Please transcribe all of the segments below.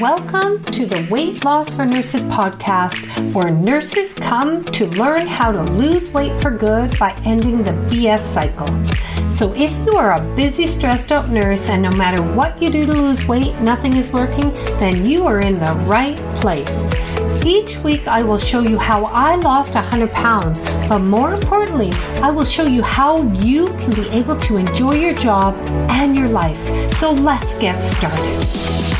Welcome to the Weight Loss for Nurses podcast, where nurses come to learn how to lose weight for good by ending the BS cycle. So, if you are a busy, stressed out nurse and no matter what you do to lose weight, nothing is working, then you are in the right place. Each week, I will show you how I lost 100 pounds, but more importantly, I will show you how you can be able to enjoy your job and your life. So, let's get started.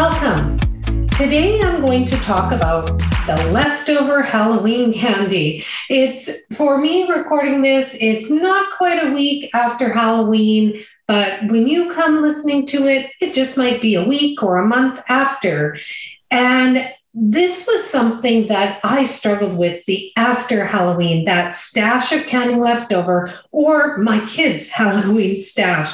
Welcome. Today I'm going to talk about the leftover Halloween candy. It's for me recording this, it's not quite a week after Halloween, but when you come listening to it, it just might be a week or a month after. And this was something that I struggled with the after Halloween, that stash of candy leftover, or my kids' Halloween stash.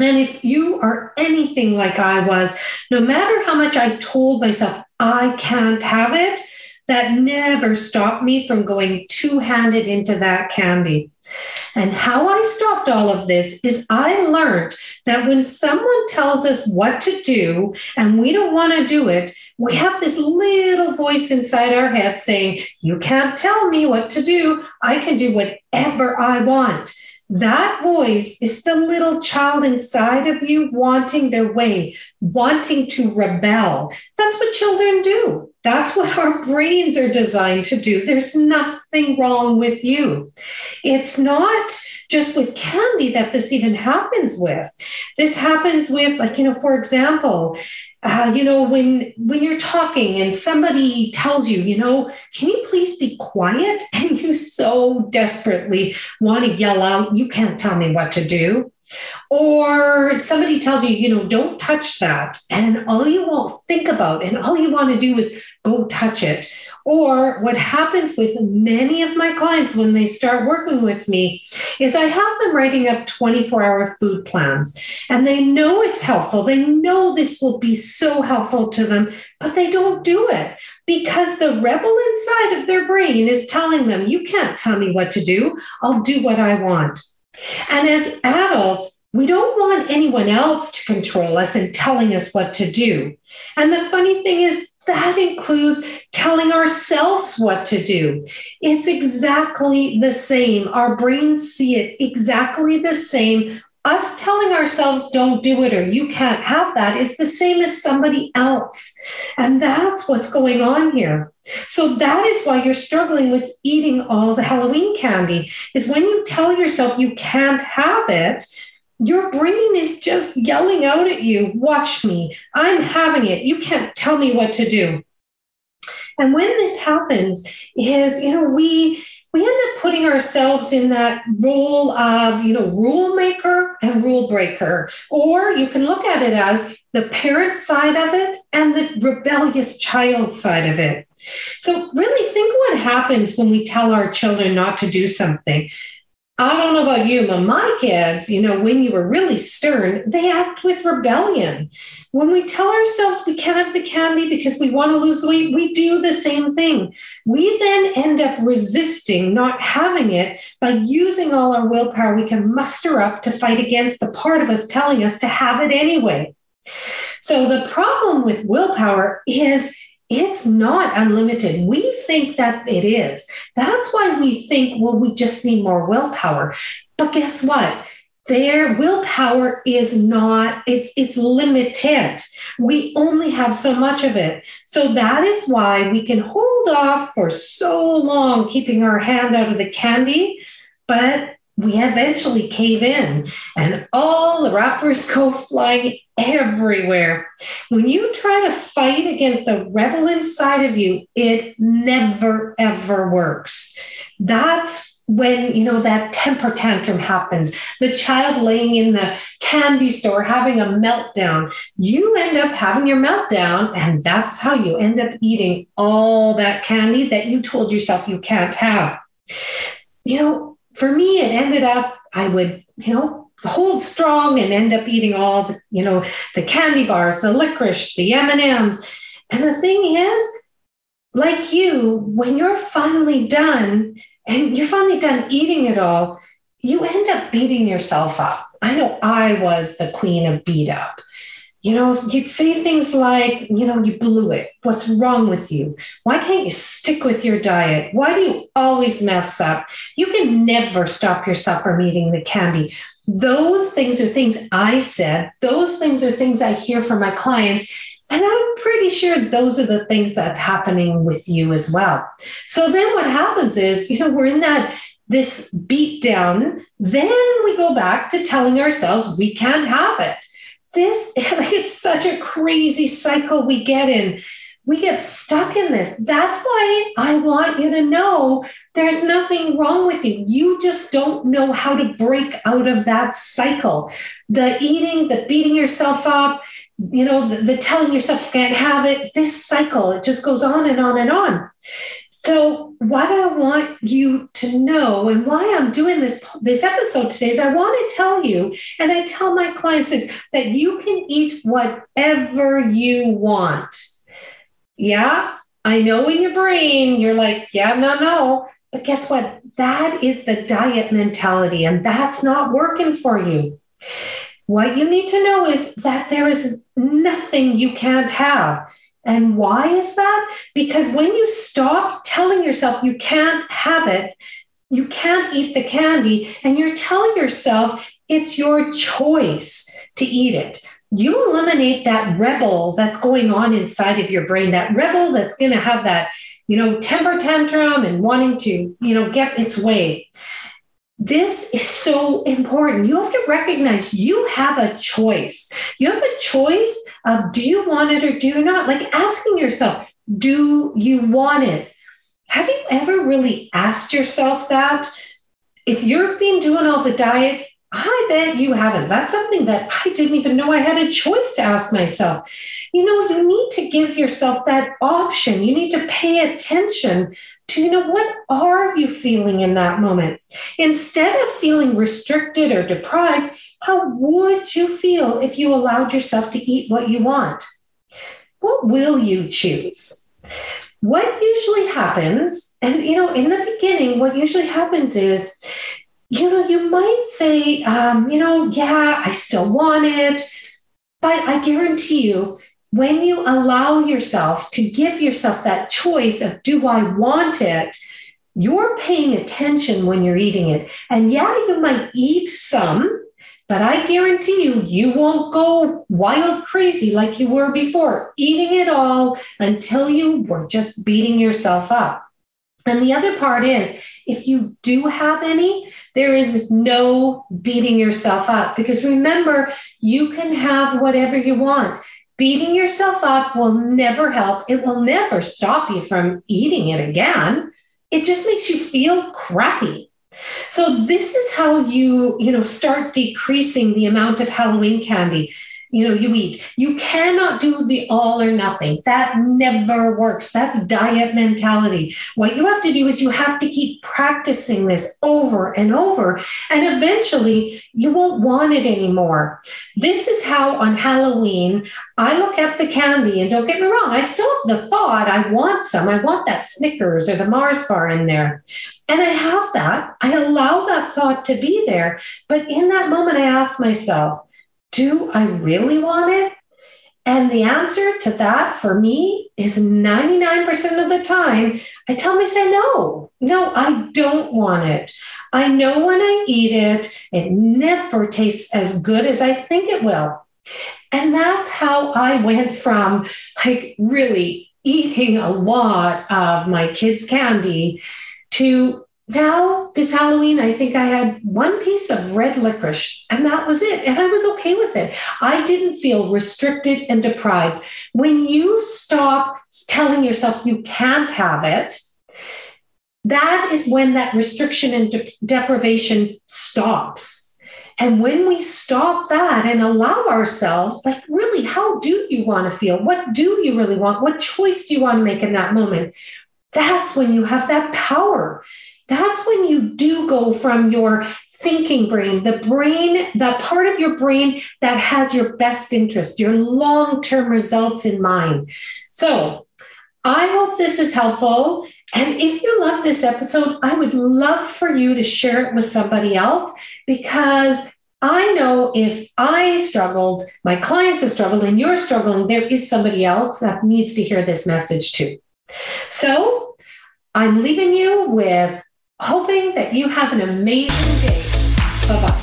And if you are anything like I was, no matter how much I told myself I can't have it, that never stopped me from going two handed into that candy. And how I stopped all of this is I learned that when someone tells us what to do and we don't want to do it, we have this little voice inside our head saying, You can't tell me what to do. I can do whatever I want. That voice is the little child inside of you wanting their way, wanting to rebel. That's what children do. That's what our brains are designed to do. There's nothing wrong with you. It's not just with candy that this even happens with. This happens with, like, you know, for example, uh, you know, when when you're talking and somebody tells you, you know, can you please be quiet? And you so desperately want to yell out, you can't tell me what to do. Or somebody tells you, you know, don't touch that. And all you will think about and all you want to do is go touch it. Or what happens with many of my clients when they start working with me is I have them writing up 24 hour food plans and they know it's helpful. They know this will be so helpful to them, but they don't do it because the rebel inside of their brain is telling them, you can't tell me what to do. I'll do what I want. And as adults, we don't want anyone else to control us and telling us what to do. And the funny thing is, that includes telling ourselves what to do. It's exactly the same. Our brains see it exactly the same. Us telling ourselves, don't do it or you can't have that, is the same as somebody else. And that's what's going on here. So that is why you're struggling with eating all the Halloween candy, is when you tell yourself you can't have it, your brain is just yelling out at you, watch me, I'm having it. You can't tell me what to do. And when this happens, is, you know, we we end up putting ourselves in that role of, you know, rule maker and rule breaker. Or you can look at it as the parent side of it and the rebellious child side of it. So, really think what happens when we tell our children not to do something. I don't know about you, but my kids, you know, when you were really stern, they act with rebellion. When we tell ourselves we can't have the candy because we want to lose weight, we do the same thing. We then end up resisting not having it by using all our willpower we can muster up to fight against the part of us telling us to have it anyway. So the problem with willpower is it's not unlimited. We think that it is. That's why we think, well, we just need more willpower. But guess what? Their willpower is not, it's it's limited. We only have so much of it. So that is why we can hold off for so long, keeping our hand out of the candy. But we eventually cave in and all the wrappers go flying everywhere. When you try to fight against the rebel inside of you, it never, ever works. That's when you know that temper tantrum happens the child laying in the candy store having a meltdown you end up having your meltdown and that's how you end up eating all that candy that you told yourself you can't have you know for me it ended up i would you know hold strong and end up eating all the, you know, the candy bars, the licorice, the M&Ms. And the thing is, like you, when you're finally done and you're finally done eating it all, you end up beating yourself up. I know I was the queen of beat up. You know, you'd say things like, you know, you blew it. What's wrong with you? Why can't you stick with your diet? Why do you always mess up? You can never stop yourself from eating the candy. Those things are things I said. Those things are things I hear from my clients. And I'm pretty sure those are the things that's happening with you as well. So then what happens is, you know, we're in that this beat down. Then we go back to telling ourselves we can't have it this it's such a crazy cycle we get in. We get stuck in this. That's why i want you to know there's nothing wrong with you. You just don't know how to break out of that cycle. The eating the beating yourself up you know the, the telling yourself you can't have it this cycle it just goes on and on and on so, what I want you to know and why I'm doing this, this episode today is I want to tell you, and I tell my clients is that you can eat whatever you want. Yeah, I know in your brain, you're like, yeah, no, no. But guess what? That is the diet mentality, and that's not working for you. What you need to know is that there is nothing you can't have. And why is that? Because when you stop telling yourself you can't have it, you can't eat the candy, and you're telling yourself it's your choice to eat it. You eliminate that rebel that's going on inside of your brain, that rebel that's going to have that, you know, temper tantrum and wanting to, you know, get its way this is so important. You have to recognize you have a choice. You have a choice of do you want it or do you not? Like asking yourself, do you want it? Have you ever really asked yourself that? If you've been doing all the diets, I bet you haven't. That's something that I didn't even know I had a choice to ask myself. You know, you need to give yourself that option. You need to pay attention to, you know, what are you feeling in that moment? Instead of feeling restricted or deprived, how would you feel if you allowed yourself to eat what you want? What will you choose? What usually happens, and you know, in the beginning, what usually happens is, you know, you might say, um, you know, yeah, I still want it, but I guarantee you, when you allow yourself to give yourself that choice of do I want it, you're paying attention when you're eating it. And yeah, you might eat some, but I guarantee you, you won't go wild crazy like you were before, eating it all until you were just beating yourself up. And the other part is, if you do have any, there is no beating yourself up because remember, you can have whatever you want beating yourself up will never help. It will never stop you from eating it again. It just makes you feel crappy. So this is how you, you know, start decreasing the amount of Halloween candy you know you eat. You cannot do the all or nothing. That never works. That's diet mentality. What you have to do is you have to keep practicing this over and over and eventually you won't want it anymore. This is how on halloween i look at the candy and don't get me wrong i still have the thought i want some. I want that snickers or the mars bar in there. And I have that. I allow that thought to be there. But in that moment, I ask myself, do I really want it? And the answer to that for me is 99% of the time, I tell myself, no, no, I don't want it. I know when I eat it, it never tastes as good as I think it will. And that's how I went from like really eating a lot of my kids' candy to now this Halloween, I think I had one piece of red licorice, and that was it. And I was okay with it. I didn't feel restricted and deprived. When you stop telling yourself you can't have it, that is when that restriction and de- deprivation stops. And when we stop that and allow ourselves, like, really, how do you want to feel? What do you really want? What choice do you want to make in that moment? That's when you have that power that's when you do go from your thinking brain, the brain, the part of your brain that has your best interest, your long term results in mind. So I hope this is helpful. And if you love this episode, I would love for you to share it with somebody else because I know if I struggled, my clients have struggled, and you're struggling, there is somebody else that needs to hear this message too. So I'm leaving you with hoping that you have an amazing day. Bye bye.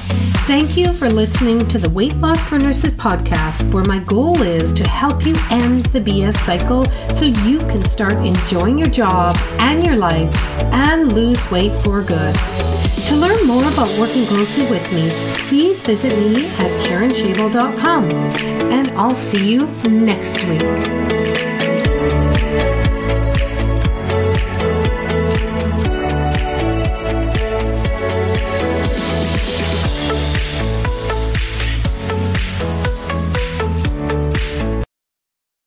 Thank you for listening to the Weight Loss for Nurses podcast, where my goal is to help you end the BS cycle so you can start enjoying your job and your life and lose weight for good. To learn more about working closely with me, please visit me at karenshabel.com. And I'll see you next week.